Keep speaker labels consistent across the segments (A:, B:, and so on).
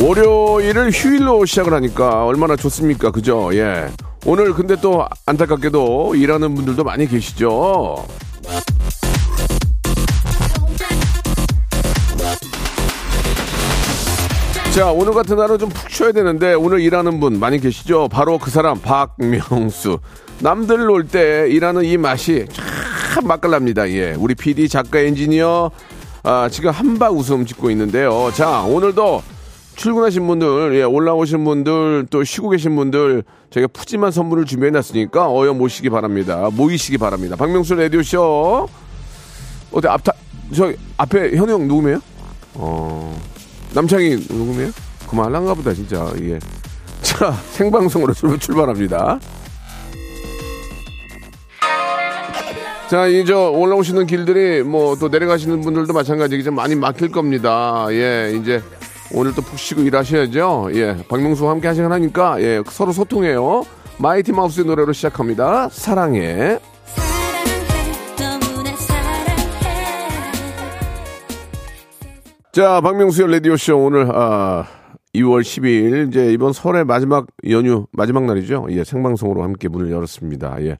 A: 월요일을 휴일로 시작을 하니까 얼마나 좋습니까? 그죠? 예. 오늘 근데 또 안타깝게도 일하는 분들도 많이 계시죠? 자, 오늘 같은 날은 좀 푹 쉬어야 되는데 오늘 일하는 분 많이 계시죠? 바로 그 사람 박명수. 남들 놀 때 일하는 이 맛이 참 맛깔납니다. 예. 우리 PD 작가 엔지니어 아, 지금 한박 웃음 짓고 있는데요. 자, 오늘도 출근하신 분들, 예, 올라오신 분들, 또 쉬고 계신 분들, 저희가 푸짐한 선물을 준비해놨으니까 어여 모시기 바랍니다. 모이시기 바랍니다. 박명수 라디오쇼. 어때, 앞타, 저, 앞에 현우 형 누구세요? 어, 남창이 누구세요? 그만한가 보다, 진짜, 예. 자, 생방송으로 출- 출발합니다. 자, 이제 올라오시는 길들이 뭐 또 내려가시는 분들도 마찬가지겠지만 많이 막힐 겁니다. 예, 이제 오늘 또 푹 쉬고 일하셔야죠. 예, 박명수와 함께 하시간 하니까 예, 서로 소통해요. 마이티 마우스의 노래로 시작합니다. 사랑해. 자, 박명수의 라디오쇼 오늘, 아, 2월 12일, 이제 이번 설의 마지막 연휴, 마지막 날이죠. 예, 생방송으로 함께 문을 열었습니다. 예.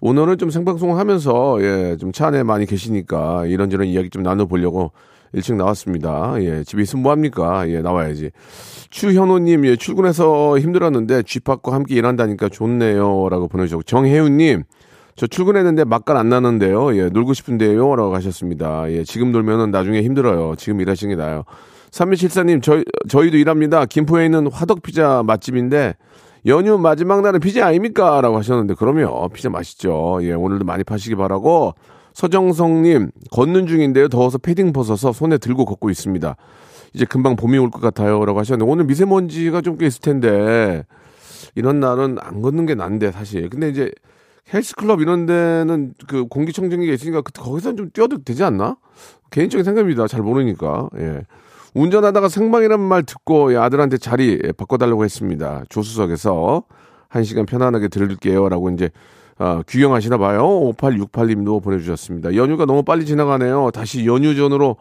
A: 오늘은 좀 생방송을 하면서, 예, 좀 차 안에 많이 계시니까 이런저런 이야기 좀 나눠 보려고 일찍 나왔습니다. 예, 집에 있으면 뭐합니까? 예, 나와야지. 추현호님, 예, 출근해서 힘들었는데 쥐팍과 함께 일한다니까 좋네요. 라고 보내주셨고, 정혜윤님, 저 출근했는데 맛깔 안 나는데요. 예, 놀고 싶은데요. 라고 하셨습니다. 예, 지금 놀면은 나중에 힘들어요. 지금 일하시는 게 나아요. 3174님, 저희, 저희도 일합니다. 김포에 있는 화덕피자 맛집인데, 연휴 마지막 날은 피자 아닙니까? 라고 하셨는데, 그럼요. 피자 맛있죠. 예, 오늘도 많이 파시기 바라고, 서정성님, 걷는 중인데요. 더워서 패딩 벗어서 손에 들고 걷고 있습니다. 이제 금방 봄이 올 것 같아요. 라고 하셨는데, 오늘 미세먼지가 좀 꽤 있을 텐데, 이런 날은 안 걷는 게 난데, 사실. 근데 이제, 헬스클럽 이런 데는 그 공기청정기가 있으니까 그- 거기서는 좀 뛰어도 되지 않나? 개인적인 생각입니다. 잘 모르니까. 예. 운전하다가 생방이라는 말 듣고 예, 아들한테 자리 예, 바꿔달라고 했습니다. 조수석에서 한 시간 편안하게 들을게요 라고 이제 아, 귀경하시나 봐요. 5868님도 보내주셨습니다. 연휴가 너무 빨리 지나가네요. 다시 연휴 전으로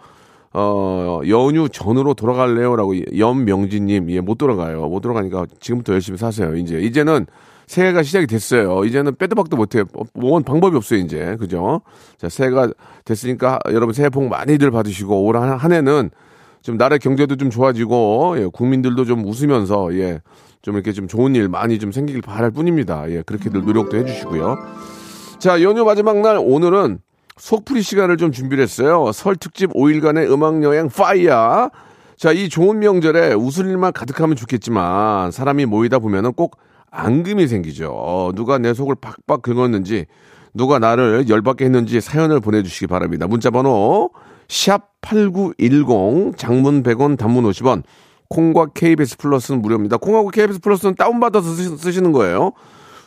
A: 어, 연휴 전으로 돌아갈래요 라고 연명진님 예, 못 돌아가요. 못 돌아가니까 지금부터 열심히 사세요. 이제 이제는 새해가 시작이 됐어요. 이제는 빼도 박도 못해요. 뭔 방법이 없어요, 이제. 그죠? 자, 새해가 됐으니까 여러분 새해 복 많이들 받으시고 올 한 해는 좀 나라의 경제도 좀 좋아지고 예, 국민들도 좀 웃으면서 예, 좀 이렇게 좀 좋은 일 많이 좀 생기길 바랄 뿐입니다. 예, 그렇게들 노력도 해주시고요. 자, 연휴 마지막 날 오늘은 속풀이 시간을 좀 준비를 했어요. 설 특집 5일간의 음악 여행 파이야. 자, 이 좋은 명절에 웃을 일만 가득하면 좋겠지만 사람이 모이다 보면은 꼭 앙금이 생기죠. 어, 누가 내 속을 박박 긁었는지 누가 나를 열받게 했는지 사연을 보내주시기 바랍니다. 문자 번호 샵 8910 장문 100원 단문 50원 콩과 KBS 플러스는 무료입니다. 콩하고 KBS 플러스는 다운받아서 쓰시- 쓰시는 거예요.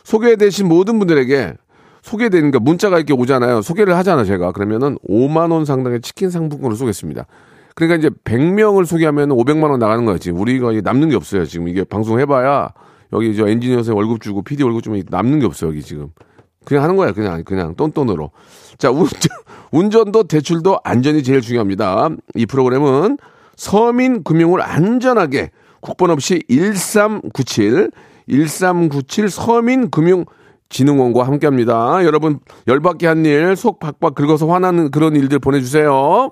A: 소개되신 모든 분들에게 소개되니까 문자가 이렇게 오잖아요. 소개를 하잖아, 제가. 그러면은 5만 원 상당의 치킨 상품권을 쏘겠습니다. 그러니까 이제 100명을 소개하면 500만 원 나가는 거예요. 지금 우리가 남는 게 없어요. 지금 이게 방송 해봐야 여기 저 엔지니어세 월급 주고 PD 월급 주면 남는 게 없어요. 여기 지금. 그냥 하는 거야. 그냥, 그냥 똔똔으로. 자, 운전, 운전도 대출도 안전이 제일 중요합니다. 이 프로그램은 서민 금융을 안전하게 국번 없이 1397, 1397 서민 금융 진흥원과 함께 합니다. 여러분, 열받게 한 일, 속 박박 긁어서 화나는 그런 일들 보내주세요.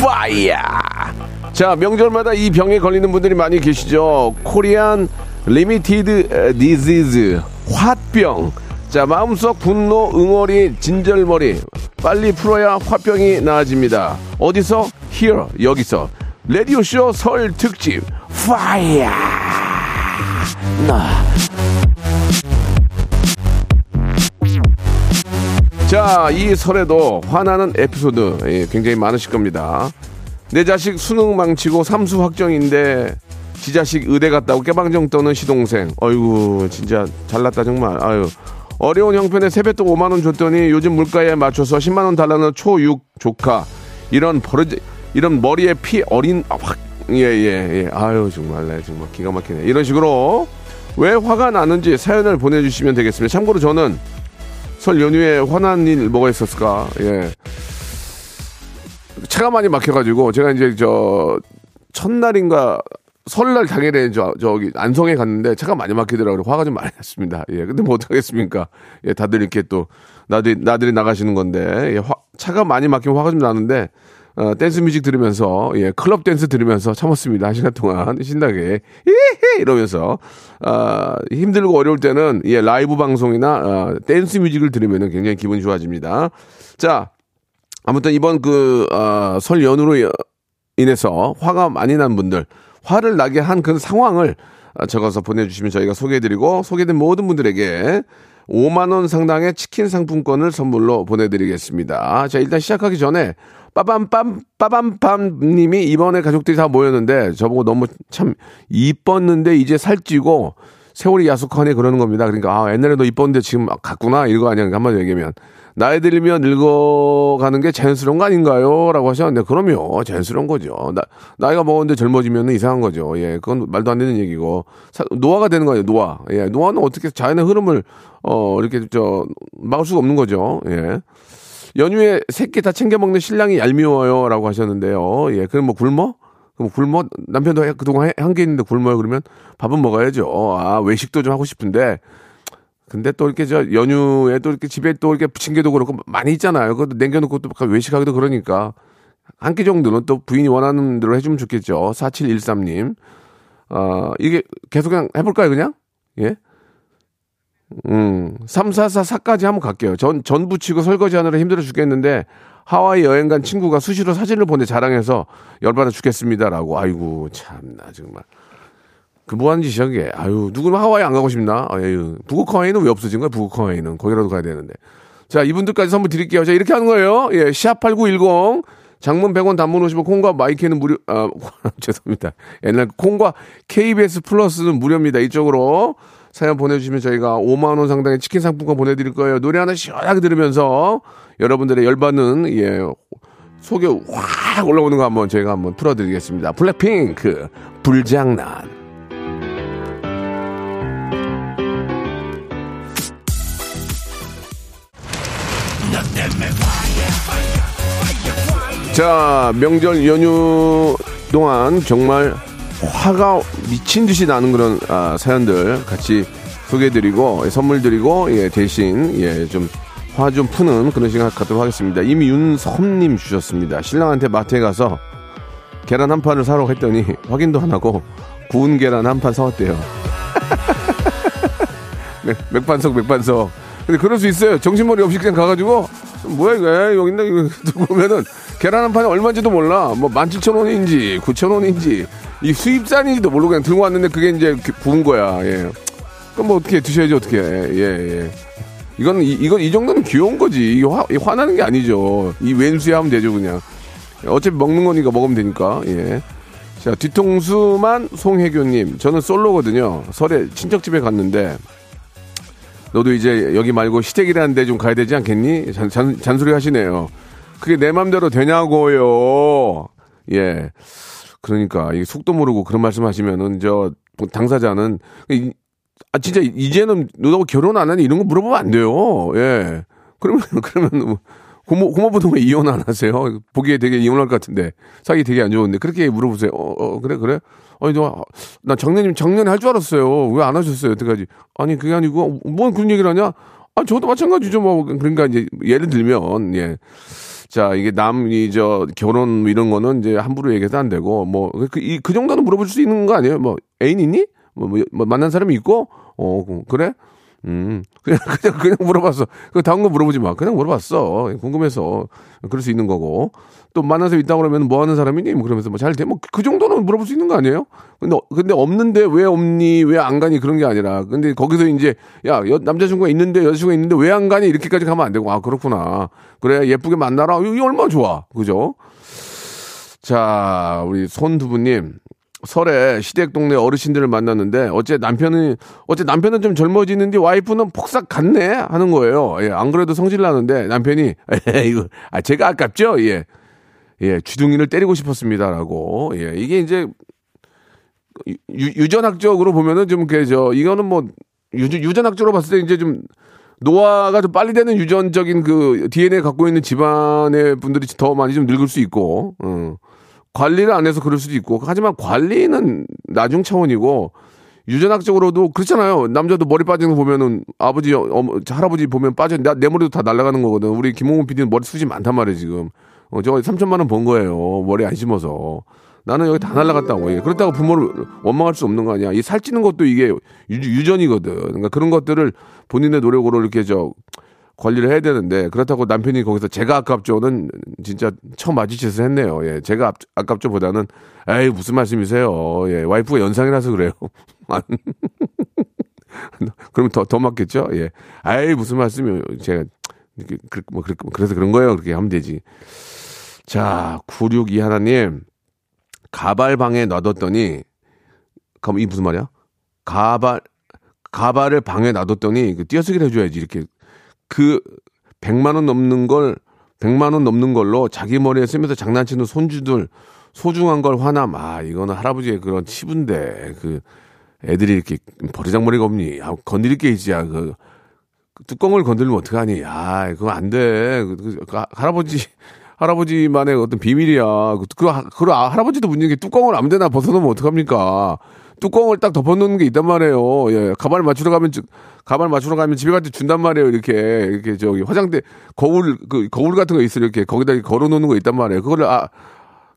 A: Fire! 자, 명절마다 이 병에 걸리는 분들이 많이 계시죠. Korean limited disease, 화병. 자, 마음속 분노, 응어리, 진절머리. 빨리 풀어야 화병이 나아집니다. 어디서? 히어 여기서. 라디오쇼 설 특집. 나. 자, 이 설에도 화나는 에피소드 예, 굉장히 많으실 겁니다. 내 자식 수능 망치고 삼수 확정인데 지 자식 의대 갔다고 깨방정 떠는 시동생. 어이구 진짜 잘났다 정말. 아유 어려운 형편에 세뱃돈 5만 원 줬더니 요즘 물가에 맞춰서 10만 원 달라는 초6 조카. 이런 버릇 이런 머리에 피 어린 확 예 예 예, 아유 정말 네, 정말 기가 막히네. 이런 식으로 왜 화가 나는지 사연을 보내주시면 되겠습니다. 참고로 저는 설 연휴에 화난 일 뭐가 있었을까? 예. 차가 많이 막혀가지고 제가 이제 저 첫날인가 설날 당일에 저 저기 안성에 갔는데 차가 많이 막히더라고요. 화가 좀 많이 났습니다. 예. 근데 뭐 어떡하겠습니까? 예, 다들 이렇게 또 나들이 나들이 나가시는 건데 예, 화, 차가 많이 막히면 화가 좀 나는데 어, 댄스 뮤직 들으면서 예, 클럽 댄스 들으면서 참았습니다. 한 시간 동안 신나게 히히 이러면서 아, 힘들고 어려울 때는 예, 라이브 방송이나 어, 댄스 뮤직을 들으면 굉장히 기분이 좋아집니다. 자, 아무튼 이번 그, 어, 설 연휴로 인해서 화가 많이 난 분들, 화를 나게 한 그 상황을 어, 적어서 보내주시면 저희가 소개해드리고, 소개된 모든 분들에게 5만원 상당의 치킨 상품권을 선물로 보내드리겠습니다. 자, 일단 시작하기 전에, 빠밤빰, 빠밤빰 님이 이번에 가족들이 다 모였는데, 저보고 너무 참 이뻤는데 이제 살찌고, 세월이 야속하네 그러는 겁니다. 그러니까, 아, 옛날에 너 이뻤는데 지금 갔구나. 이거 아니야. 한마디로 얘기하면. 나이 들면 늙어가는 게 자연스러운 거 아닌가요? 라고 하셨는데, 그럼요. 자연스러운 거죠. 나, 나이가 먹었는데 젊어지면 이상한 거죠. 예, 그건 말도 안 되는 얘기고. 사- 노화가 되는 거예요, 노화. 예, 노화는 어떻게 자연의 흐름을, 어, 이렇게, 저, 막을 수가 없는 거죠. 예. 연휴에 새끼 다 챙겨 먹는 신랑이 얄미워요. 라고 하셨는데요. 예, 그럼 뭐 굶어? 그럼 굶어? 남편도 해- 그동안 한게 있는데 굶어요? 그러면 밥은 먹어야죠. 아, 외식도 좀 하고 싶은데, 근데 또 이렇게 저 연휴에 또 이렇게 집에 또 이렇게 부침개도 그렇고 많이 있잖아요. 그것도 남겨놓고 또 외식하기도 그러니까 한 끼 정도는 또 부인이 원하는 대로 해주면 좋겠죠. 4713님. 어, 이게 계속 그냥 해볼까요, 그냥? 예? 음, 344사까지 한번 갈게요. 전, 전 부치고 설거지 하느라 힘들어 죽겠는데 하와이 여행 간 친구가 수시로 사진을 보내 자랑해서 열받아 죽겠습니다라고. 아이고, 참나, 정말. 그 뭐 하는 짓이야 그게 아유 누구는 하와이 안 가고 싶나? 아유 북극 하와이는 왜 없어진 거야? 북극 하와이는. 거기라도 가야 되는데. 자 이분들까지 선물 드릴게요. 자 이렇게 하는 거예요. 예 샵8910 장문 100원 단문 50원 콩과 마이크는 무료 아 죄송합니다. 옛날 콩과 KBS 플러스는 무료입니다. 이쪽으로 사연 보내주시면 저희가 5만 원 상당의 치킨 상품권 보내드릴 거예요. 노래 하나 시원하게 들으면서 여러분들의 열받는 예 속에 확 올라오는 거 한번 저희가 한번 풀어드리겠습니다. 블랙핑크 불장난 자, 명절 연휴 동안 정말 화가 미친 듯이 나는 그런 아, 사연들 같이 소개해드리고 예, 선물 드리고 예, 대신 예, 좀 화 좀 푸는 그런 시간 갖도록 하겠습니다. 임윤섭님 주셨습니다. 신랑한테 마트에 가서 계란 한 판을 사러 했더니 확인도 안 하고 구운 계란 한 판 사왔대요. 맥, 맥반석 맥반석. 근데 그럴 수 있어요. 정신머리 없이 그냥 가가지고 뭐야 이거 여기 있나 이거 보면은 계란 한 판이 얼마인지도 몰라. 뭐 17,000원인지 9,000원인지 이 수입산인지도 모르고 그냥 들고 왔는데 그게 이제 그 구운 거야. 예. 그럼 뭐 어떻게 드셔야지 어떻게 예, 예. 이건 이, 이건 이 정도는 귀여운 거지. 이게 화, 이 화나는 게 아니죠. 이 왼수에 하면 되죠, 그냥. 어차피 먹는 거니까 먹으면 되니까. 예. 자, 뒤통수만 송혜교님. 저는 솔로거든요. 설에 친척집에 갔는데, 너도 이제 여기 말고 시댁이라는 데 좀 가야 되지 않겠니? 잔, 잔, 잔소리 하시네요. 그게 내 맘대로 되냐고요. 예. 그러니까, 이게 속도 모르고 그런 말씀 하시면은, 저, 당사자는, 이- 아, 진짜 이제는 너하고 결혼 안 하니 이런 거 물어보면 안 돼요. 예. 그러면, 그러면, 뭐 고모, 고모부도 왜 이혼 안 하세요? 보기에 되게 이혼할 것 같은데. 사기 되게 안 좋은데. 그렇게 물어보세요. 어, 어, 그래, 그래? 아니, 너, 나 작년님 작년에 할 줄 알았어요. 왜 안 하셨어요? 여태까지. 아니, 그게 아니고, 뭔 그런 얘기를 하냐? 아, 저도 마찬가지죠. 뭐, 그러니까 이제 예를 들면, 예. 자, 이게 남이 저 결혼 이런 거는 이제 함부로 얘기해서 안 되고, 뭐, 그, 이, 그 정도는 물어볼 수 있는 거 아니에요? 뭐, 애인 있니? 뭐, 뭐, 뭐 만난 사람이 있고, 어, 그래? 음, 그냥, 그냥, 그냥 물어봤어. 그 다음 거 물어보지 마. 그냥 물어봤어. 궁금해서. 그럴 수 있는 거고. 또 사람 있다 그러면 뭐 하는 사람이니? 뭐 그러면서 뭐 잘 돼? 뭐 그 정도는 물어볼 수 있는 거 아니에요? 근데, 근데 없는데 왜 없니? 왜 안 가니? 그런 게 아니라. 근데 거기서 이제, 야, 여- 남자친구가 있는데 여자친구가 있는데 왜 안 가니? 이렇게까지 가면 안 되고. 아, 그렇구나. 그래, 예쁘게 만나라. 이게 얼마나 좋아. 그죠? 자, 우리 손두부님. 설에 시댁 동네 어르신들을 만났는데 어째 남편은 어째 남편은 좀 젊어지는데 와이프는 폭삭 같네 하는 거예요. 예, 안 그래도 성질 나는데 남편이 이거 아 제가 아깝죠? 예. 예, 주둥이를 때리고 싶었습니다라고. 예, 이게 이제 유, 유전학적으로 보면은 좀 그저 이거는 뭐 유전, 유전학적으로 봤을 때 이제 좀 노화가 좀 빨리 되는 유전적인 그 DNA 갖고 있는 집안의 분들이 더 많이 좀 늙을 수 있고, 어. 관리를 안 해서 그럴 수도 있고, 하지만 관리는 나중 차원이고, 유전학적으로도 그렇잖아요. 남자도 머리 빠지는 거 보면은 아버지, 어머, 할아버지 보면 빠져, 나, 내 머리도 다 날아가는 거거든. 우리 김홍훈 PD는 머리 숱이 많단 말이에요, 지금. 어, 저 3천만 원 번 거예요. 머리 안 심어서. 나는 여기 다 날라갔다고. 예. 그렇다고 부모를 원망할 수 없는 거 아니야. 이 살찌는 것도 이게 유, 전이거든 그러니까 그런 것들을 본인의 노력으로 이렇게 저 관리를 해야 되는데 그렇다고 남편이 거기서 제가 아깝죠는 진짜 처음 마주치서 했네요. 예. 제가 아, 아깝죠보다는 에이 무슨 말씀이세요. 예. 와이프가 연상이라서 그래요. 그럼 더, 더 맞겠죠? 예. 아이, 무슨 말씀이에요. 제가, 이렇게, 그, 뭐, 그, 그래서 그런 거예요. 그렇게 하면 되지. 자, 962 하나님, 가발방에 놔뒀더니, 그럼 이 무슨 말이야? 가발, 가발을 방에 놔뒀더니, 그 띄어쓰기를 해줘야지. 이렇게. 그, 100만 원 넘는 걸, 100만 원 넘는 걸로 자기 머리에 쓰면서 장난치는 손주들, 소중한 걸 화남. 아, 이거는 할아버지의 그런 치부인데, 그, 애들이 이렇게 버리장머리가 없니? 아, 건드릴 게 있지. 야, 그, 그 뚜껑을 건들면 어떡하니? 아, 그거 안 돼. 그, 그, 그 할아버지, 할아버지만의 어떤 비밀이야. 그, 그, 하- 그 아, 할아버지도 문제인 게 뚜껑을 아무 데나 벗어놓으면 어떡합니까? 뚜껑을 딱 덮어놓는 게 있단 말이에요. 예, 가발 맞추러 가면, 저- 가발 맞추러 가면 집에 갈 때 준단 말이에요. 이렇게, 이렇게 저기 화장대, 거울, 그, 거울 같은 거 있어요. 이렇게 거기다 걸어놓는 거 있단 말이에요. 그거를, 아,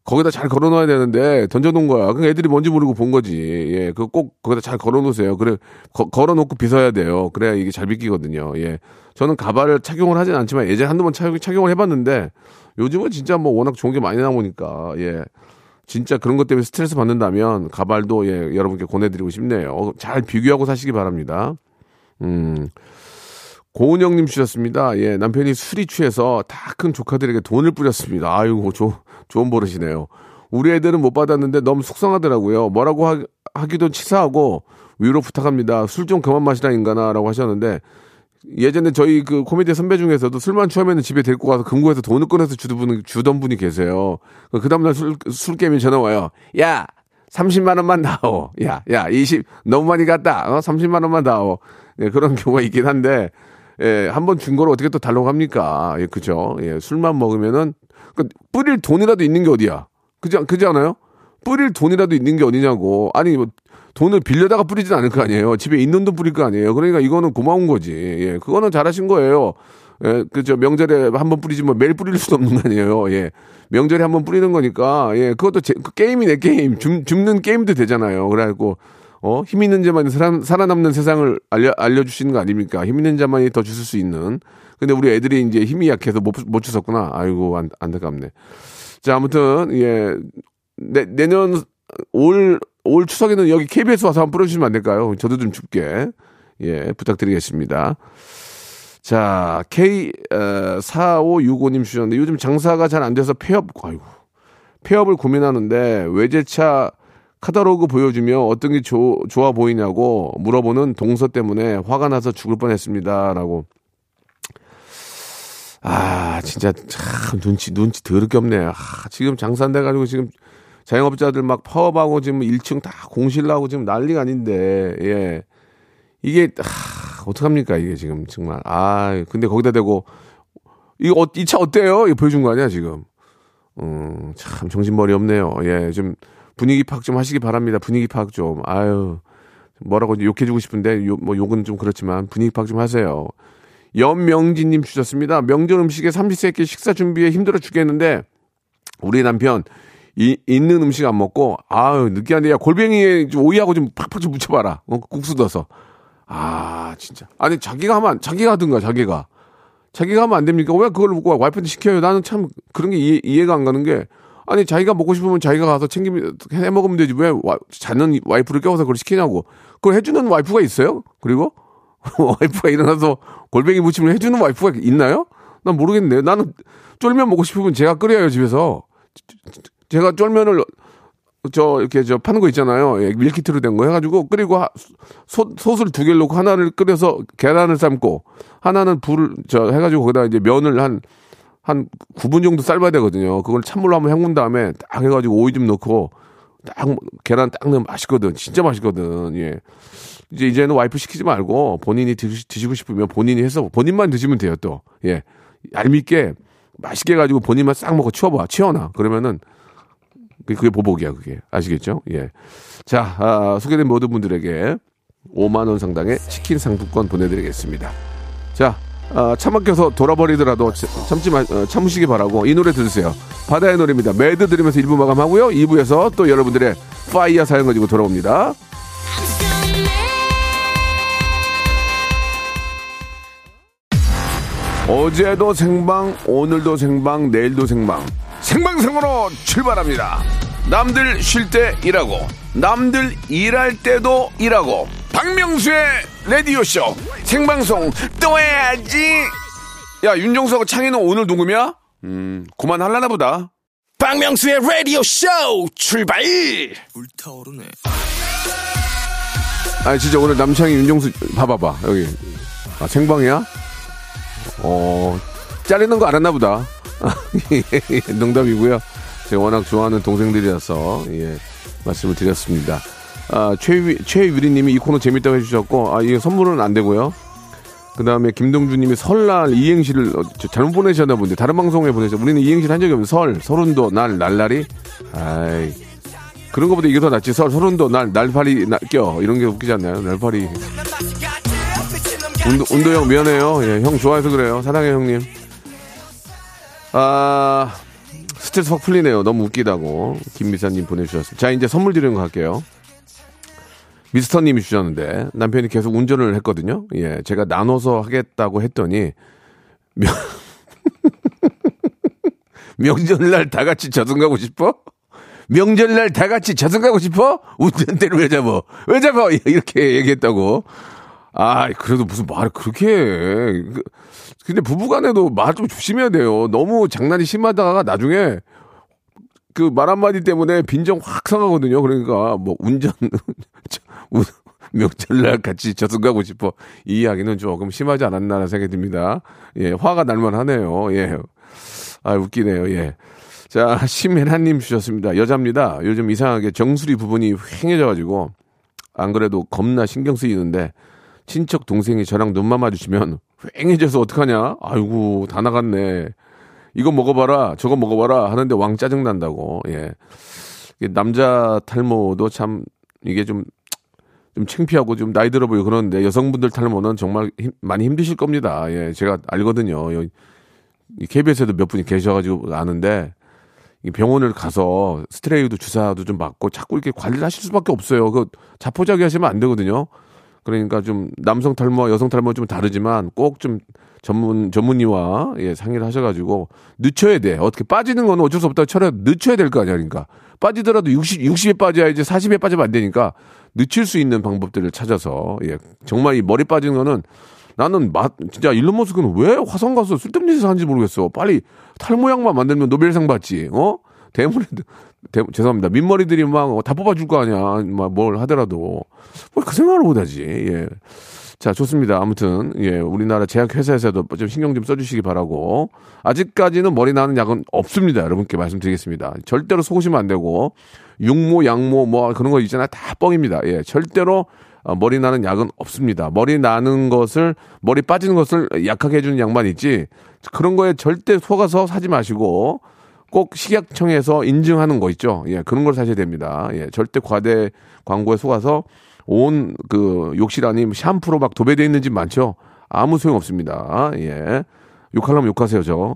A: 거기다 잘 걸어놓아야 되는데 던져놓은 거야. 그 애들이 뭔지 모르고 본 거지. 예, 그 꼭 거기다 잘 걸어놓으세요. 그래 거- 걸어놓고 빗어야 돼요. 그래야 이게 잘 비끼거든요. 예, 저는 가발을 착용을 하진 않지만 예전에 한두 번 착용, 착용을 해봤는데 요즘은 진짜 뭐 워낙 좋은 게 많이 나오니까 예. 진짜 그런 것 때문에 스트레스 받는다면 가발도 예, 여러분께 권해드리고 싶네요. 잘 비교하고 사시기 바랍니다. 음. 고은영님 주셨습니다. 예, 남편이 술이 취해서 다 큰 조카들에게 돈을 뿌렸습니다. 아이고, 조, 좋은 버릇이네요. 우리 애들은 못 받았는데 너무 속상하더라고요. 뭐라고 하, 하기도 치사하고 위로 부탁합니다. 술 좀 그만 마시라 인간아라고 하셨는데 예전에 저희 그 코미디 선배 중에서도 술만 취하면 집에 데리고 가서 금고에서 돈을 꺼내서 주던 분이, 주던 분이 계세요. 그 다음날 술, 술 깨면 전화 와요. 야! 30만 원만 나오. 야, 야, 20, 너무 많이 갔다. 어? 30만 원만 나오. 예, 그런 경우가 있긴 한데, 예, 한 번준 거를 어떻게 또 달라고 합니까? 예, 그죠? 예, 술만 먹으면은, 그, 뿌릴 돈이라도 있는 게 어디야? 그지, 그지 않아요? 뿌릴 돈이라도 있는 게 어디냐고. 아니, 뭐, 돈을 빌려다가 뿌리진 않을 거 아니에요. 집에 있는 돈 뿌릴 거 아니에요. 그러니까 이거는 고마운 거지. 예, 그거는 잘하신 거예요. 예, 그저 명절에 한 번 뿌리지 뭐 매일 뿌릴 수도 없는 거 아니에요. 예. 명절에 한 번 뿌리는 거니까, 예, 그것도 제, 그 게임이네, 게임. 줍, 줍는 게임도 되잖아요. 그래갖고, 어, 힘 있는 자만이 살아, 살아 남는 세상을 알려, 알려주시는 거 아닙니까? 힘 있는 자만이 더 주실 수 있는. 근데 우리 애들이 이제 힘이 약해서 못, 못 주셨구나. 아이고, 안, 안타깝네. 자, 아무튼, 예, 내, 내년, 올, 올 추석에는 여기 KBS 와서 한번 뿌려주시면 안 될까요? 저도 좀 춥게. 예, 부탁드리겠습니다. 자, K, 어, 4565님 주셨는데 요즘 장사가 잘 안 돼서 폐업, 아이고, 폐업을 고민하는데 외제차 카탈로그 보여주며 어떤 게 조- 좋아 보이냐고 물어보는 동서 때문에 화가 나서 죽을 뻔했습니다. 라고. 아, 진짜 참 눈치, 눈치 더럽게 없네. 아, 지금 장사돼 가지고 지금 자영업자들 막 파업하고 지금 1층 다 공실나고 지금 난리가 아닌데, 예. 이게, 아, 어떡합니까, 이게 지금 정말. 아, 근데 거기다 대고, 이거, 어, 이차 어때요? 이거 보여준 거 아니야, 지금. 음, 참 정신머리 없네요. 예, 좀 분위기 파악 좀 하시기 바랍니다. 분위기 파악 좀. 아유, 뭐라고 욕해주고 싶은데, 요, 뭐 욕은 좀 그렇지만 분위기 파악 좀 하세요. 연명진님 주셨습니다. 명절 음식에 삼시세끼 식사 준비에 힘들어 죽겠는데 우리 남편 이, 있는 음식 안 먹고 아유 느끼한데 야 골뱅이에 좀 오이하고 좀 팍팍 좀 묻혀봐라 어, 국수 넣어서 아 진짜 아니 자기가 하면 안- 자기가 하든가 자기가 자기가 하면 안 됩니까 왜 그걸 와이프한테 시켜요 나는 참 그런 게 이해, 이해가 안 가는 게 아니 자기가 먹고 싶으면 자기가 가서 챙기면 해 먹으면 되지. 왜 와, 자는 와이프를 깨워서 그걸 시키냐고. 그걸 해주는 와이프가 있어요? 그리고? 와이프가 일어나서 골뱅이 무침을 해주는 와이프가 있나요? 난 모르겠네요 나는 쫄면 먹고 싶으면 제가 끓여요 집에서. 제가 쫄면을 저 이렇게 저 파는 거 있잖아요. 예, 밀키트로 된 거 해가지고 끓이고 하- 솥 솥을 두 개를 놓고 하나를 끓여서 계란을 삶고 하나는 불을 저 해가지고 거기다 이제 면을 한 한 9분 정도 삶아야 되거든요. 그걸 찬물로 한번 헹군 다음에 딱 해가지고 오이 좀 넣고 딱 계란 딱 넣으면 맛있거든. 진짜 맛있거든. 예. 이제 이제는 와이프 시키지 말고 본인이 드시, 드시고 싶으면 본인이 해서 본인만 드시면 돼요. 또 예. 얄밉게 맛있게 해가지고 본인만 싹 먹어 치워봐. 치워놔. 그러면은 그- 그게 보복이야, 그게. 아시겠죠? 예. 자, 아, 소개된 모든 분들에게 5만 원 상당의 치킨 상품권 보내드리겠습니다. 자, 아, 차 막혀서 돌아버리더라도 참- 참지 마, 어, 참으시기 바라고 이 노래 들으세요. 바다의 노래입니다. Mad 들으면서 1부 마감하고요. 2부에서 또 여러분들의 fire 사연 가지고 돌아옵니다. 어제도 생방, 오늘도 생방, 내일도 생방. 생방송으로 출발합니다. 남들 쉴 때 일하고, 남들 일할 때도 일하고. 박명수의 라디오쇼. 생방송 또 해야지. 야, 윤정수하고 창희는 오늘 녹음이야? 음, 그만 할라나 보다.
B: 박명수의 라디오 쇼 출발
A: 아니, 진짜 오늘 남창희, 윤정수, 봐봐봐, 여기. 아, 생방이야? 어, 자르는 거 알았나 보다. 예, 농담이고요. 제가 워낙 좋아하는 동생들이라서, 예, 말씀을 드렸습니다. 아, 최위, 최유리님이 이 코너 재밌다고 해주셨고, 아, 이게 선물은 안 되고요. 그 다음에 김동주님이 설날 이행시를 어, 저 잘못 보내셨나 본데, 다른 방송에 보내셨 우리는 이행시를 한 적이 없는 설, 서른도, 날, 날라리? 아이. 그런 것보다 이게 더 낫지. 설, 서른도, 날, 날파리, 나, 껴. 이런 게 웃기지 않나요? 날파리. 운도, 운도 형 미안해요. 예, 형 좋아해서 그래요. 사랑해 형님. 아 스트레스 확 풀리네요. 너무 웃기다고 김미사님 보내주셨습니다. 자 이제 선물 드리는 거 할게요. 미스터님이 주셨는데 남편이 계속 운전을 했거든요. 예, 제가 나눠서 하겠다고 했더니 명 명절날 다 같이 저승 가고 싶어? 명절날 다 같이 저승 가고 싶어? 운전대를 왜 잡아? 왜 잡아? 이렇게 얘기했다고. 아, 그래도 무슨 말을 그렇게 해. 그- 근데 부부간에도 말 좀 조심해야 돼요. 너무 장난이 심하다가 나중에 그 말 한마디 때문에 빈정 확 상하거든요. 그러니까 뭐 운전, 명절날 같이 저승 가고 싶어. 이 이야기는 조금 심하지 않았나라는 생각이 듭니다. 예, 화가 날만 하네요. 예. 아, 웃기네요. 예. 자, 심혜나님 주셨습니다. 여자입니다. 요즘 이상하게 정수리 부분이 휑해져가지고 안 그래도 겁나 신경 쓰이는데 친척 동생이 저랑 눈만 마주치면 휑해져서 어떡하냐? 아이고 다 나갔네. 이거 먹어봐라, 저거 먹어봐라 하는데 왕 짜증 난다고. 예. 남자 탈모도 참 이게 좀 좀 창피하고 좀 나이 들어 보이고 그러는데 여성분들 탈모는 정말 힘- 많이 힘드실 겁니다. 예, 제가 알거든요. 여기 이 KBS에도 몇 분이 계셔가지고 아는데 이 병원을 가서 스트레이도 주사도 좀 맞고 자꾸 이렇게 관리를 하실 수밖에 없어요. 그 자포자기 하시면 안 되거든요. 그러니까 좀 남성 탈모와 여성 탈모 좀 다르지만 꼭 좀 전문 전문의와 예, 상의를 하셔가지고 늦춰야 돼. 어떻게 빠지는 거는 어쩔 수 없다고 쳐야 늦춰야 될 거 아니야, 그러니까 빠지더라도 60 60에 빠져야지 40에 빠지면 안 되니까 늦출 수 있는 방법들을 찾아서 예, 정말 이 머리 빠지는 거는 나는 맛 진짜 일론 머스크는 왜 화성 가서 쓸데없는 짓을 하는지 모르겠어. 빨리 탈모약만 만들면 노벨상 받지. 어? 대머리 대, 죄송합니다. 민머리들이 막 다 뽑아줄 거 아니야. 막 뭘 하더라도 뭐그 생각을 못하지. 예. 자 좋습니다. 아무튼 예 우리나라 제약회사에서도 좀 신경 좀 써주시기 바라고 아직까지는 머리 나는 약은 없습니다. 여러분께 말씀드리겠습니다. 절대로 속으시면 안 되고 육모 양모 뭐 그런 거 있잖아요. 다 뻥입니다. 예 절대로 어, 머리 나는 약은 없습니다. 머리 나는 것을 머리 빠지는 것을 약하게 해주는 약만 있지 그런 거에 절대 속아서 사지 마시고 꼭 식약청에서 인증하는 거 있죠. 예, 그런 걸 사셔야 됩니다. 예, 절대 과대 광고에 속아서 온 그 욕실 안이 샴푸로 막 도배되어 있는 집 많죠. 아무 소용 없습니다. 예. 욕하려면 욕하세요, 저.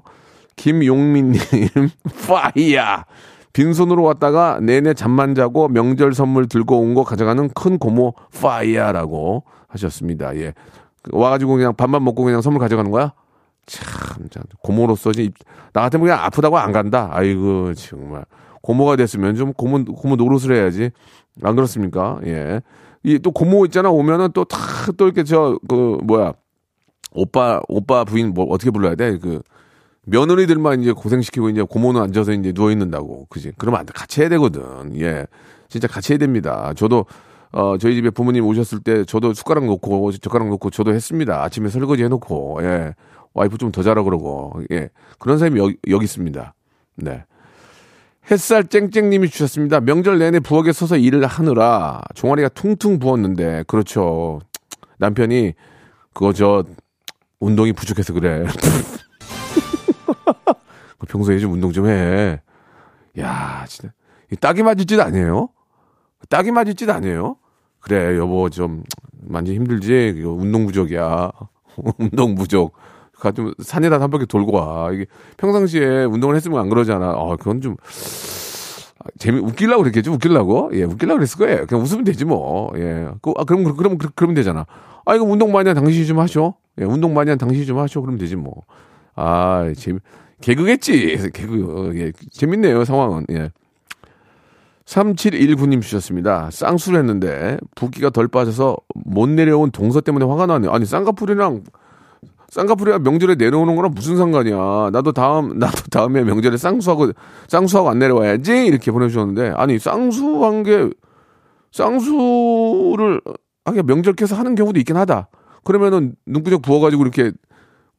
A: 김용민님, 파이야! 빈손으로 왔다가 내내 잠만 자고 명절 선물 들고 온 거 가져가는 큰 고모 파이야라고 하셨습니다. 예. 와가지고 그냥 밥만 먹고 그냥 선물 가져가는 거야? 참, 참 고모로서 나 같으면 그냥 아프다고 안 간다. 아이고 정말 고모가 됐으면 좀 고모 고모 노릇을 해야지. 안 그렇습니까? 예. 이 또 고모 있잖아 오면은 또다또 이렇게 저 그 뭐야 오빠 오빠 부인 뭐 어떻게 불러야 돼? 그 며느리들만 이제 고생시키고 이제 고모는 앉아서 이제 누워 있는다고. 그지? 그러면 안 돼. 같이 해야 되거든. 예. 진짜 같이 해야 됩니다. 저도 어 저희 집에 부모님 오셨을 때 저도 숟가락 놓고 젓가락 놓고 저도 했습니다. 아침에 설거지 해 놓고. 예. 와이프 좀 더 자라 그러고. 예. 그런 사람이 여기, 여기 있습니다. 네. 햇살 쨍쨍님이 주셨습니다. 명절 내내 부엌에 서서 일을 하느라 종아리가 퉁퉁 부었는데 그렇죠. 남편이 그거 저 운동이 부족해서 그래. 평소에 좀 운동 좀 해. 야, 진짜. 이 딱이 맞을 짓 아니에요? 딱이 맞을 짓 아니에요? 그래, 여보, 좀, 많이 힘들지? 운동 부족이야. 운동 부족. 가좀 산에다 한 바퀴 돌고 와. 이게 평상시에 운동을 했으면 안 그러잖아. 어, 그건 좀, 아, 재미, 웃기려고 그랬겠지? 웃기려고? 예, 웃기려고 그랬을 거예요. 그냥 웃으면 되지 뭐. 예. 그, 아, 그럼, 그럼, 그럼, 그러면 되잖아. 아, 이거 운동 많이 한 당신이 좀 하셔. 예, 운동 많이 한 당신이 좀 하셔. 그러면 되지 뭐. 아, 재미, 개그겠지. 개그, 어, 예. 재밌네요, 상황은. 예. 3719님 주셨습니다. 쌍수를 했는데 붓기가 덜 빠져서 못 내려온 동서 때문에 화가 나네요. 아니, 쌍꺼풀이랑 쌍꺼풀이가 명절에 내려오는 거랑 무슨 상관이야. 나도 다음, 나도 다음에 명절에 쌍수하고, 쌍수하고 안 내려와야지. 이렇게 보내주셨는데, 아니, 쌍수한 게, 쌍수를, 하게 명절 께서 하는 경우도 있긴 하다. 그러면은 눈구적 부어가지고 이렇게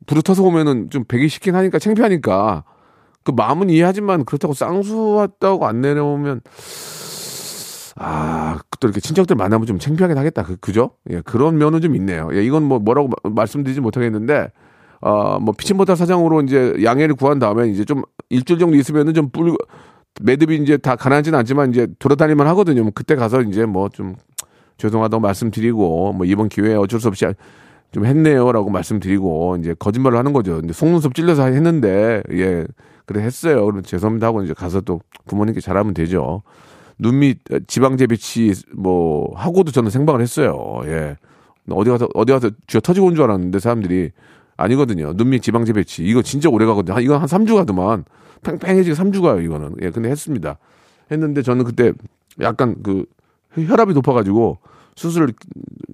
A: 불을 터서 오면은 좀 배기 시킨 하니까 창피하니까. 그 마음은 이해하지만 그렇다고 쌍수했다고 안 내려오면, 아, 또 이렇게 친척들 만나면 좀 창피하긴 하겠다. 그, 그죠? 예, 그런 면은 좀 있네요. 예, 이건 뭐 뭐라고 마- 말씀드리지 못하겠는데, 어, 뭐 피친모타 사장으로 이제 양해를 구한 다음에 이제 좀 일주일 정도 있으면은 좀 뿔, 매듭이 이제 다 가난하지는 않지만 이제 돌아다니면 하거든요. 뭐 그때 가서 이제 뭐 좀 죄송하다고 말씀드리고, 뭐 이번 기회에 어쩔 수 없이 좀 했네요라고 말씀드리고, 이제 거짓말을 하는 거죠. 근데 속눈썹 찔러서 했는데, 예, 그래 했어요. 그럼 죄송합니다 하고 이제 가서 또 부모님께 잘하면 되죠. 눈밑 지방제 배치 뭐 하고도 저는 생방을 했어요. 예. 어디 가서 어디 가서 쥐어 터지고 온 줄 알았는데 사람들이 아니거든요. 눈밑 지방제 배치 이거 진짜 오래 가거든요. 한- 이건 한 3주 가더만 팽팽해지고 3주 가요 이거는. 예, 근데 했습니다. 했는데 저는 그때 약간 그 혈압이 높아가지고 수술을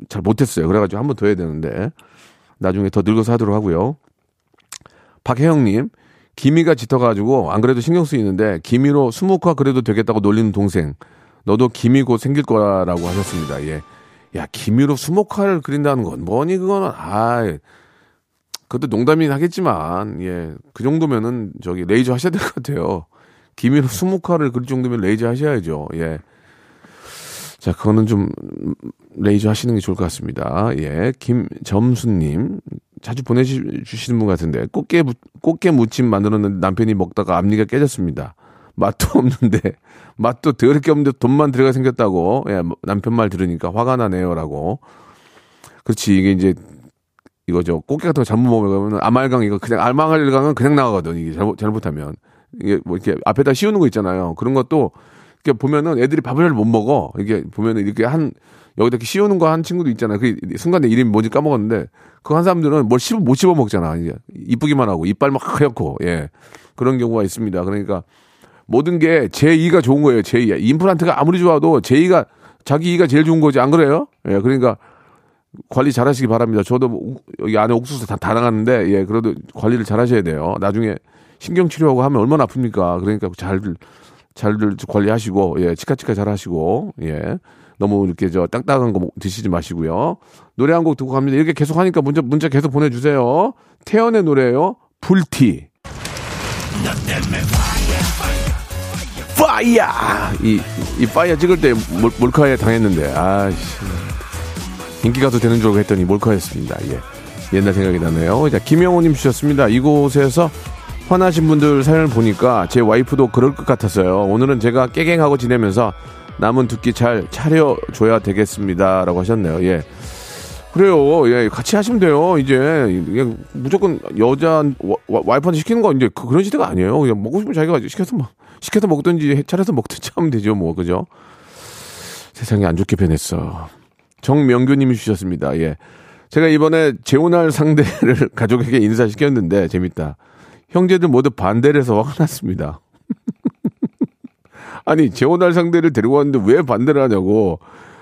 A: 잘 못했어요. 그래가지고 한 번 더 해야 되는데 나중에 더 늙어서 하도록 하고요. 박혜영님, 기미가 짙어가지고 안 그래도 신경 쓰이는데 기미로 스모커 그래도 되겠다고 놀리는 동생. 너도 기미 곧 생길 거라고 하셨습니다. 예. 야 기미로 smoky를 그린다는 건 뭐니 그거는 아 그것도 농담이긴 하겠지만 예 그 정도면은 저기 레이저 하셔야 될 것 같아요. 기미로 smoky를 그릴 정도면 레이저 하셔야죠. 예. 자, 그거는 좀 음, 레이저 하시는 게 좋을 것 같습니다. 예. 김점수 님. 자주 보내주시는 분 같은데, 꽃게, 무- 꽃게 무침 만들었는데 남편이 먹다가 앞니가 깨졌습니다. 맛도 없는데, 맛도 더럽게 없는데 돈만 들어가 생겼다고, 예, 뭐 남편 말 들으니까 화가 나네요라고. 그렇지, 이게 이제, 이거죠. 꽃게 같은 거 잘못 먹으면 아말강 이거 그냥 아말강은 그냥 나가거든. 이게 잘못, 잘못하면. 이게 뭐 이렇게 앞에다 씌우는 거 있잖아요. 그런 것도 보면은 애들이 밥을 잘 못 먹어. 이게 보면은 이렇게 한 여기다 이렇게 씌우는 거 한 친구도 있잖아요. 그 순간에 이름이 뭔지 까먹었는데 그 한 사람들은 뭘 씹어 못 씹어 먹잖아. 이게 이쁘기만 하고 이빨 막 하얗고 예 그런 경우가 있습니다. 그러니까 모든 게제 이가 좋은 거예요. 제 이. 임플란트가 아무리 좋아도 제 이가 자기 이가 제일 좋은 거지 안 그래요? 예 그러니까 관리 잘 하시기 바랍니다. 저도 여기 안에 옥수수 다, 다 나갔는데, 예, 그래도 관리를 잘 하셔야 돼요. 나중에 신경 치료하고 하면 얼마나 아픕니까? 그러니까 잘, 잘들 관리하시고, 예, 치카치카 잘 하시고, 예. 너무 이렇게 저 땅땅한 거 드시지 마시고요. 노래 한 곡 듣고 갑니다. 이렇게 계속 하니까 문자, 문자 계속 보내주세요. 태연의 노래예요 불티. Fire! 이, 이 fire 찍을 때 몰, 몰카에 당했는데, 아씨. 인기 가수 되는 줄 알고 했더니 몰카였습니다. 예. 옛날 생각이 나네요. 자, 김영호님 주셨습니다. 이곳에서 화나신 분들 사연을 보니까 제 와이프도 그럴 것 같았어요. 오늘은 제가 깨갱하고 지내면서 남은 두끼 잘 차려줘야 되겠습니다. 라고 하셨네요. 예. 그래요. 예, 같이 하시면 돼요. 이제 무조건 여자 와이프한테 시키는 거 이제 그, 런 시대가 아니에요. 그냥 먹고 싶으면 자기가 시켜서 먹 시켜서 먹든지 차려서 먹든지 하면 되죠. 뭐 그죠? 세상이 안 좋게 변했어. 정명규님이 주셨습니다. 예. 제가 이번에 재혼할 상대를 가족에게 인사시켰는데 재밌다. 형제들 모두 반대를 해서 화가 났습니다. 아니 재혼할 상대를 데리고 왔는데 왜 반대를 하냐고.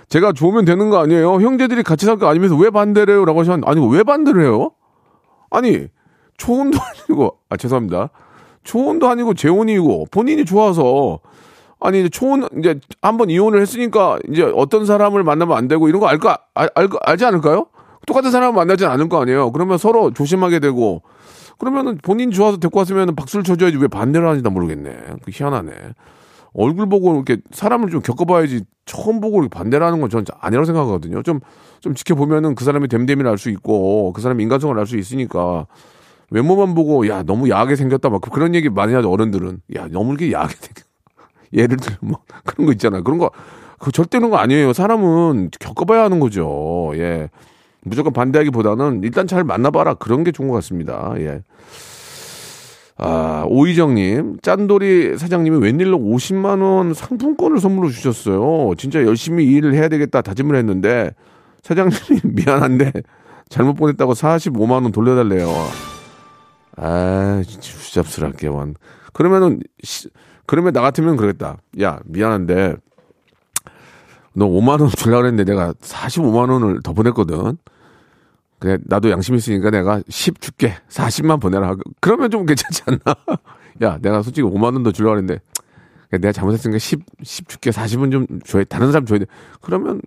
A: 제가 좋으면 되는 거 아니에요? 형제들이 같이 살 거 아니면서 왜 반대를 해요? 라고 하셨는데 아니 왜 반대를 해요? 아니 초혼도 아니고 아 죄송합니다. 초혼도 아니고 재혼이고 본인이 좋아서 아니 이제 초혼 이제 한번 이혼을 했으니까 이제 어떤 사람을 만나면 안 되고 이런 거 알까 알, 알 알지 않을까요? 똑같은 사람을 만나지 않을 거 아니에요. 그러면 서로 조심하게 되고 그러면은 본인 좋아서 데리고 왔으면 박수를 쳐줘야지 왜 반대를 하는지 나 모르겠네. 그 희한하네. 얼굴 보고 이렇게 사람을 좀 겪어봐야지 처음 보고 이렇게 반대를 하는 건 저는 아니라고 생각하거든요. 좀, 좀 지켜보면은 그 사람의 됨됨이를 알 수 있고 그 사람의 인간성을 알 수 있으니까 외모만 보고 야, 너무 야하게 생겼다 막 그런 얘기 많이 하죠, 어른들은. 야, 너무 이렇게 야하게 생겼 예를 들면 뭐 그런 거 있잖아요. 그런 거, 그 절대 그런 거 아니에요. 사람은 겪어봐야 하는 거죠. 예. 무조건 반대하기보다는 일단 잘 만나봐라. 그런 게 좋은 것 같습니다. 예. 아, 오희정님, 짠돌이 사장님이 웬일로 50만원 상품권을 선물로 주셨어요. 진짜 열심히 일을 해야 되겠다 다짐을 했는데, 사장님이 미안한데, 잘못 보냈다고 45만원 돌려달래요. 아, 진짜 후잡스럽게, 완. 그러면은, 시- 그러면 나 같으면 그러겠다. 야, 미안한데, 너 5만원 주려고 그랬는데 내가 45만원을 더 보냈거든. 그래, 나도 양심 있으니까 내가 10 줄게. 40만 보내라. 그러면 좀 괜찮지 않나? 야, 내가 솔직히 5만 원 더 주려고 했는데, 그래, 내가 잘못했으니까 10, 10 줄게. 40은 좀 줘야, 다른 사람 줘야 돼. 그러면,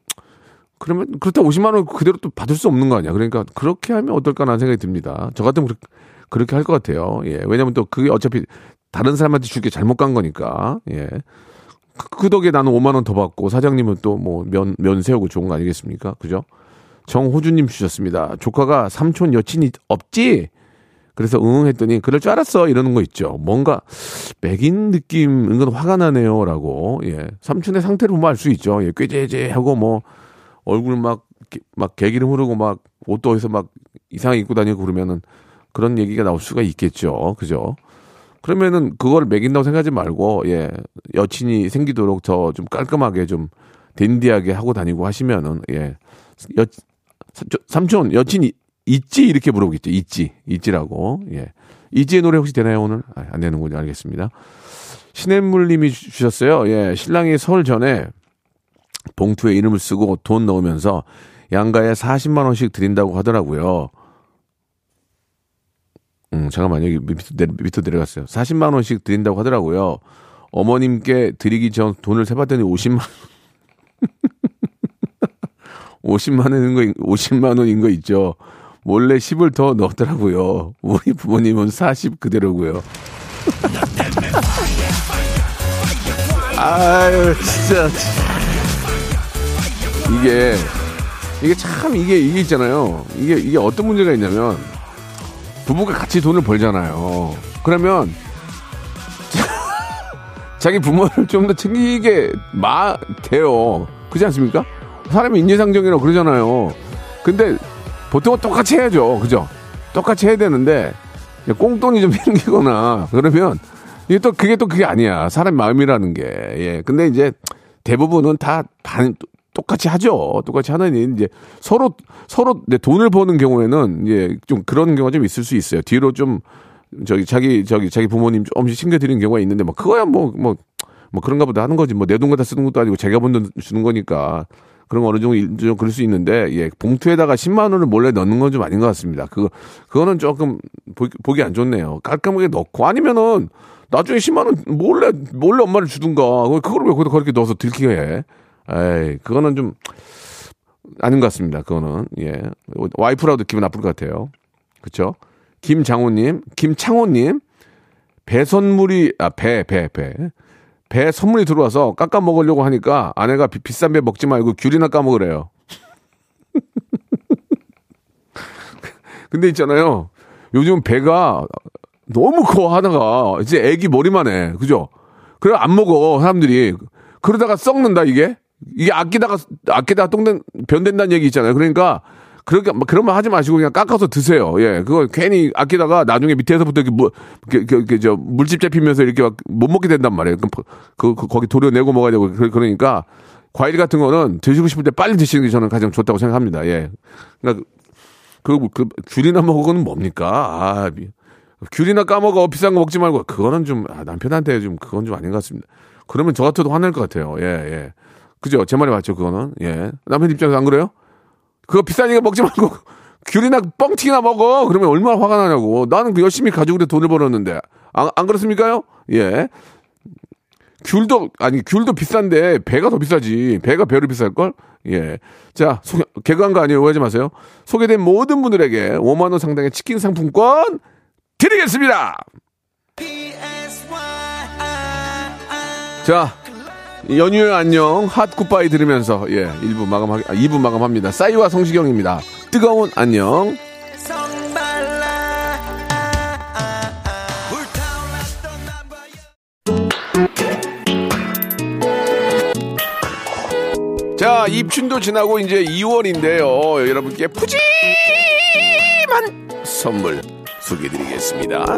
A: 그러면, 그렇다고 50만 원 그대로 또 받을 수 없는 거 아니야. 그러니까, 그렇게 하면 어떨까라는 생각이 듭니다. 저 같으면 그렇게, 그렇게 할 것 같아요. 예. 왜냐면 또 그게 어차피 다른 사람한테 줄게 잘못 간 거니까. 예. 그, 그 덕에 나는 5만 원 더 받고 사장님은 또 뭐 면, 면 세우고 좋은 거 아니겠습니까? 그죠? 정호주님 주셨습니다. 조카가 삼촌 여친이 없지? 그래서 응 했더니 그럴 줄 알았어 이러는 거 있죠. 뭔가 맥인 느낌 은근 화가 나네요라고. 예. 삼촌의 상태를 보면 알 수 있죠. 예. 꾀죄죄하고 뭐 얼굴 막막 개기름 흐르고 막 옷도 어디서 막 이상하게 입고 다니고 그러면은 그런 얘기가 나올 수가 있겠죠. 그죠? 그러면은 그거를 매긴다고 생각하지 말고 예 여친이 생기도록 더 좀 깔끔하게 좀 댄디하게 하고 다니고 하시면은 예 여, 삼촌, 삼촌 여친 이 있지? 이렇게 물어보겠죠. 있지. 있지라고. 예. 있지의 노래 혹시 되나요 오늘? 아, 안 되는군요. 알겠습니다. 신앤물님이 주- 주셨어요. 예. 신랑이 설 전에 봉투에 이름을 쓰고 돈 넣으면서 양가에 40만 원씩 드린다고 하더라고요. 음, 잠깐만, 여기 밑으로, 밑으로 내려갔어요. 40만 원씩 드린다고 하더라고요. 어머님께 드리기 전 돈을 세봤더니 50만 50만 원인 거, 50만 원인 거 있죠. 몰래 10을 더 넣었더라고요. 우리 부모님은 40 그대로고요. 아유, 진짜. 이게, 이게 참, 이게, 이게 있잖아요. 이게, 이게 어떤 문제가 있냐면, 부부가 같이 돈을 벌잖아요. 그러면 자기 부모를 좀 더 챙기게 마 돼요. 그렇지 않습니까? 사람이 인지상정이라고 그러잖아요. 근데 보통은 똑같이 해야죠. 그죠? 똑같이 해야 되는데 꽁돈이 좀 생기거나 그러면 이게 또 그게 또 그게 아니야. 사람 마음이라는 게. 예. 근데 이제 대부분은 다 반, 똑같이 하죠. 똑같이 하느니 이제 서로 서로 내 돈을 버는 경우에는 이제 좀 그런 경우가 좀 있을 수 있어요. 뒤로 좀 저기 자기 저기 자기 부모님 조금씩 챙겨 드리는 경우가 있는데 뭐 그거야 뭐 뭐뭐 그런가 보다 하는 거지 뭐 내 돈 갖다 쓰는 것도 아니고 자기가 번 돈 주는 거니까 그런 거 어느 정도 일- 좀 그럴 수 있는데 예 봉투에다가 10만 원을 몰래 넣는 건 좀 아닌 것 같습니다. 그거 그거는 조금 보기, 보기 안 좋네요. 깔끔하게 넣고 아니면은 나중에 10만 원 몰래 몰래 엄마를 주든가 그걸 왜 거기다 그렇게 넣어서 들키게 해? 에이 그거는 좀 아닌 것 같습니다. 그거는 예 와이프라도 기분 나쁠 것 같아요. 그렇죠? 김장호님, 김창호님 배 선물이 아 배 배 배 배 선물이 들어와서 깎아 먹으려고 하니까 아내가 비, 비싼 배 먹지 말고 귤이나 까먹으래요. 근데 있잖아요. 요즘 배가 너무 커 하다가 이제 애기 머리만 해. 그죠? 그래 안 먹어 사람들이. 그러다가 썩는다 이게. 이게 아끼다가 아끼다가 똥된 변된다는 얘기 있잖아요. 그러니까 그렇게 뭐 그런 말 하지 마시고 그냥 깎아서 드세요. 예, 그거 괜히 아끼다가 나중에 밑에서부터 이렇게 뭐, 그, 그, 그, 저 물집 잡히면서 이렇게 막 못 먹게 된단 말이에요. 그, 그, 그 거기 도려내고 먹어야 되고 그- 그러니까 과일 같은 거는 드시고 싶을 때 빨리 드시는 게 저는 가장 좋다고 생각합니다. 예, 그러니까 그, 그 귤이나 먹어는 뭡니까? 아, 미- 귤이나 까먹어 비싼 거 먹지 말고 그거는 좀 아, 남편한테 좀 그건 좀 아닌 것 같습니다. 그러면 저 같아도 화낼 것 같아요. 예, 예. 그죠? 제 말이 맞죠, 그거는. 예. 남편 입장에서 안 그래요? 그거 비싸니까 먹지 말고 귤이나 뻥튀기나 먹어. 그러면 얼마나 화가 나냐고. 나는 그 열심히 가지고 돈을 벌었는데. 안, 안 그렇습니까요? 예. 귤도 아니 귤도 비싼데 배가 더 비싸지. 배가 배로 비쌀 걸? 예. 자, 소, 개그한 거 아니에요. 오해하지 마세요. 소개된 모든 분들에게 5만 원 상당의 치킨 상품권 드리겠습니다. 자, 연휴의 안녕 핫 굿바이 들으면서 예, 1부 마감 아, 2부 마감합니다. 싸이와 성시경입니다. 뜨거운 안녕. 자, 입춘도 지나고 이제 2월인데요. 여러분께 푸짐한 선물 소개드리겠습니다.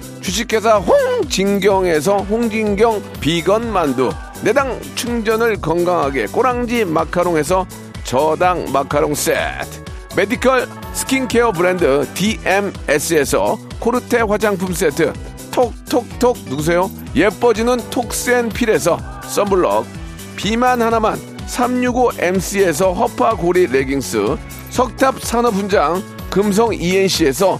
A: 주식회사 홍진경에서 홍진경 비건 만두, 내 당 충전을 건강하게 꼬랑지 마카롱에서 저당 마카롱 세트, 메디컬 스킨케어 브랜드 DMS에서 코르테 화장품 세트, 톡톡톡. 누구세요? 예뻐지는 톡센필에서 썬블럭, 비만 하나만 365MC에서 허파고리 레깅스, 석탑 산업훈장 금성 ENC에서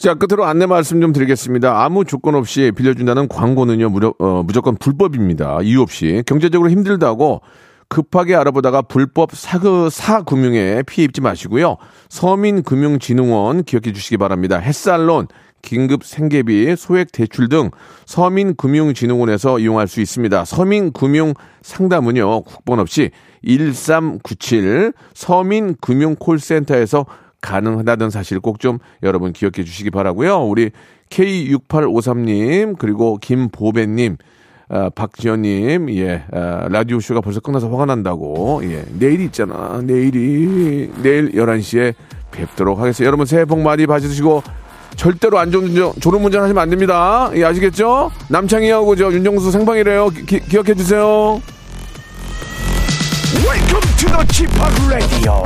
A: 자, 끝으로 안내 말씀 좀 드리겠습니다. 아무 조건 없이 빌려준다는 광고는요, 무려, 어, 무조건 불법입니다. 이유 없이. 경제적으로 힘들다고 급하게 알아보다가 불법 사그, 사금융에 피해 입지 마시고요. 서민금융진흥원 기억해 주시기 바랍니다. 햇살론, 긴급 생계비, 소액 대출 등 서민금융진흥원에서 이용할 수 있습니다. 서민금융 상담은요, 국번 없이 1397 서민금융콜센터에서 가능하다는 사실 꼭 좀 여러분 기억해 주시기 바라고요. 우리 K6853님 그리고 김보배님 아, 박지현님, 예, 아, 라디오쇼가 벌써 끝나서 화가 난다고, 예, 내일이 있잖아, 내일이, 내일 11시에 뵙도록 하겠습니다. 여러분 새해 복 많이 받으시고, 절대로 안 좋은 운전, 졸음운전 하시면 안 됩니다. 예, 아시겠죠? 남창희하고 저 윤정수 생방이래요. 기, 기억해 주세요.
B: Welcome to the Chip Radio.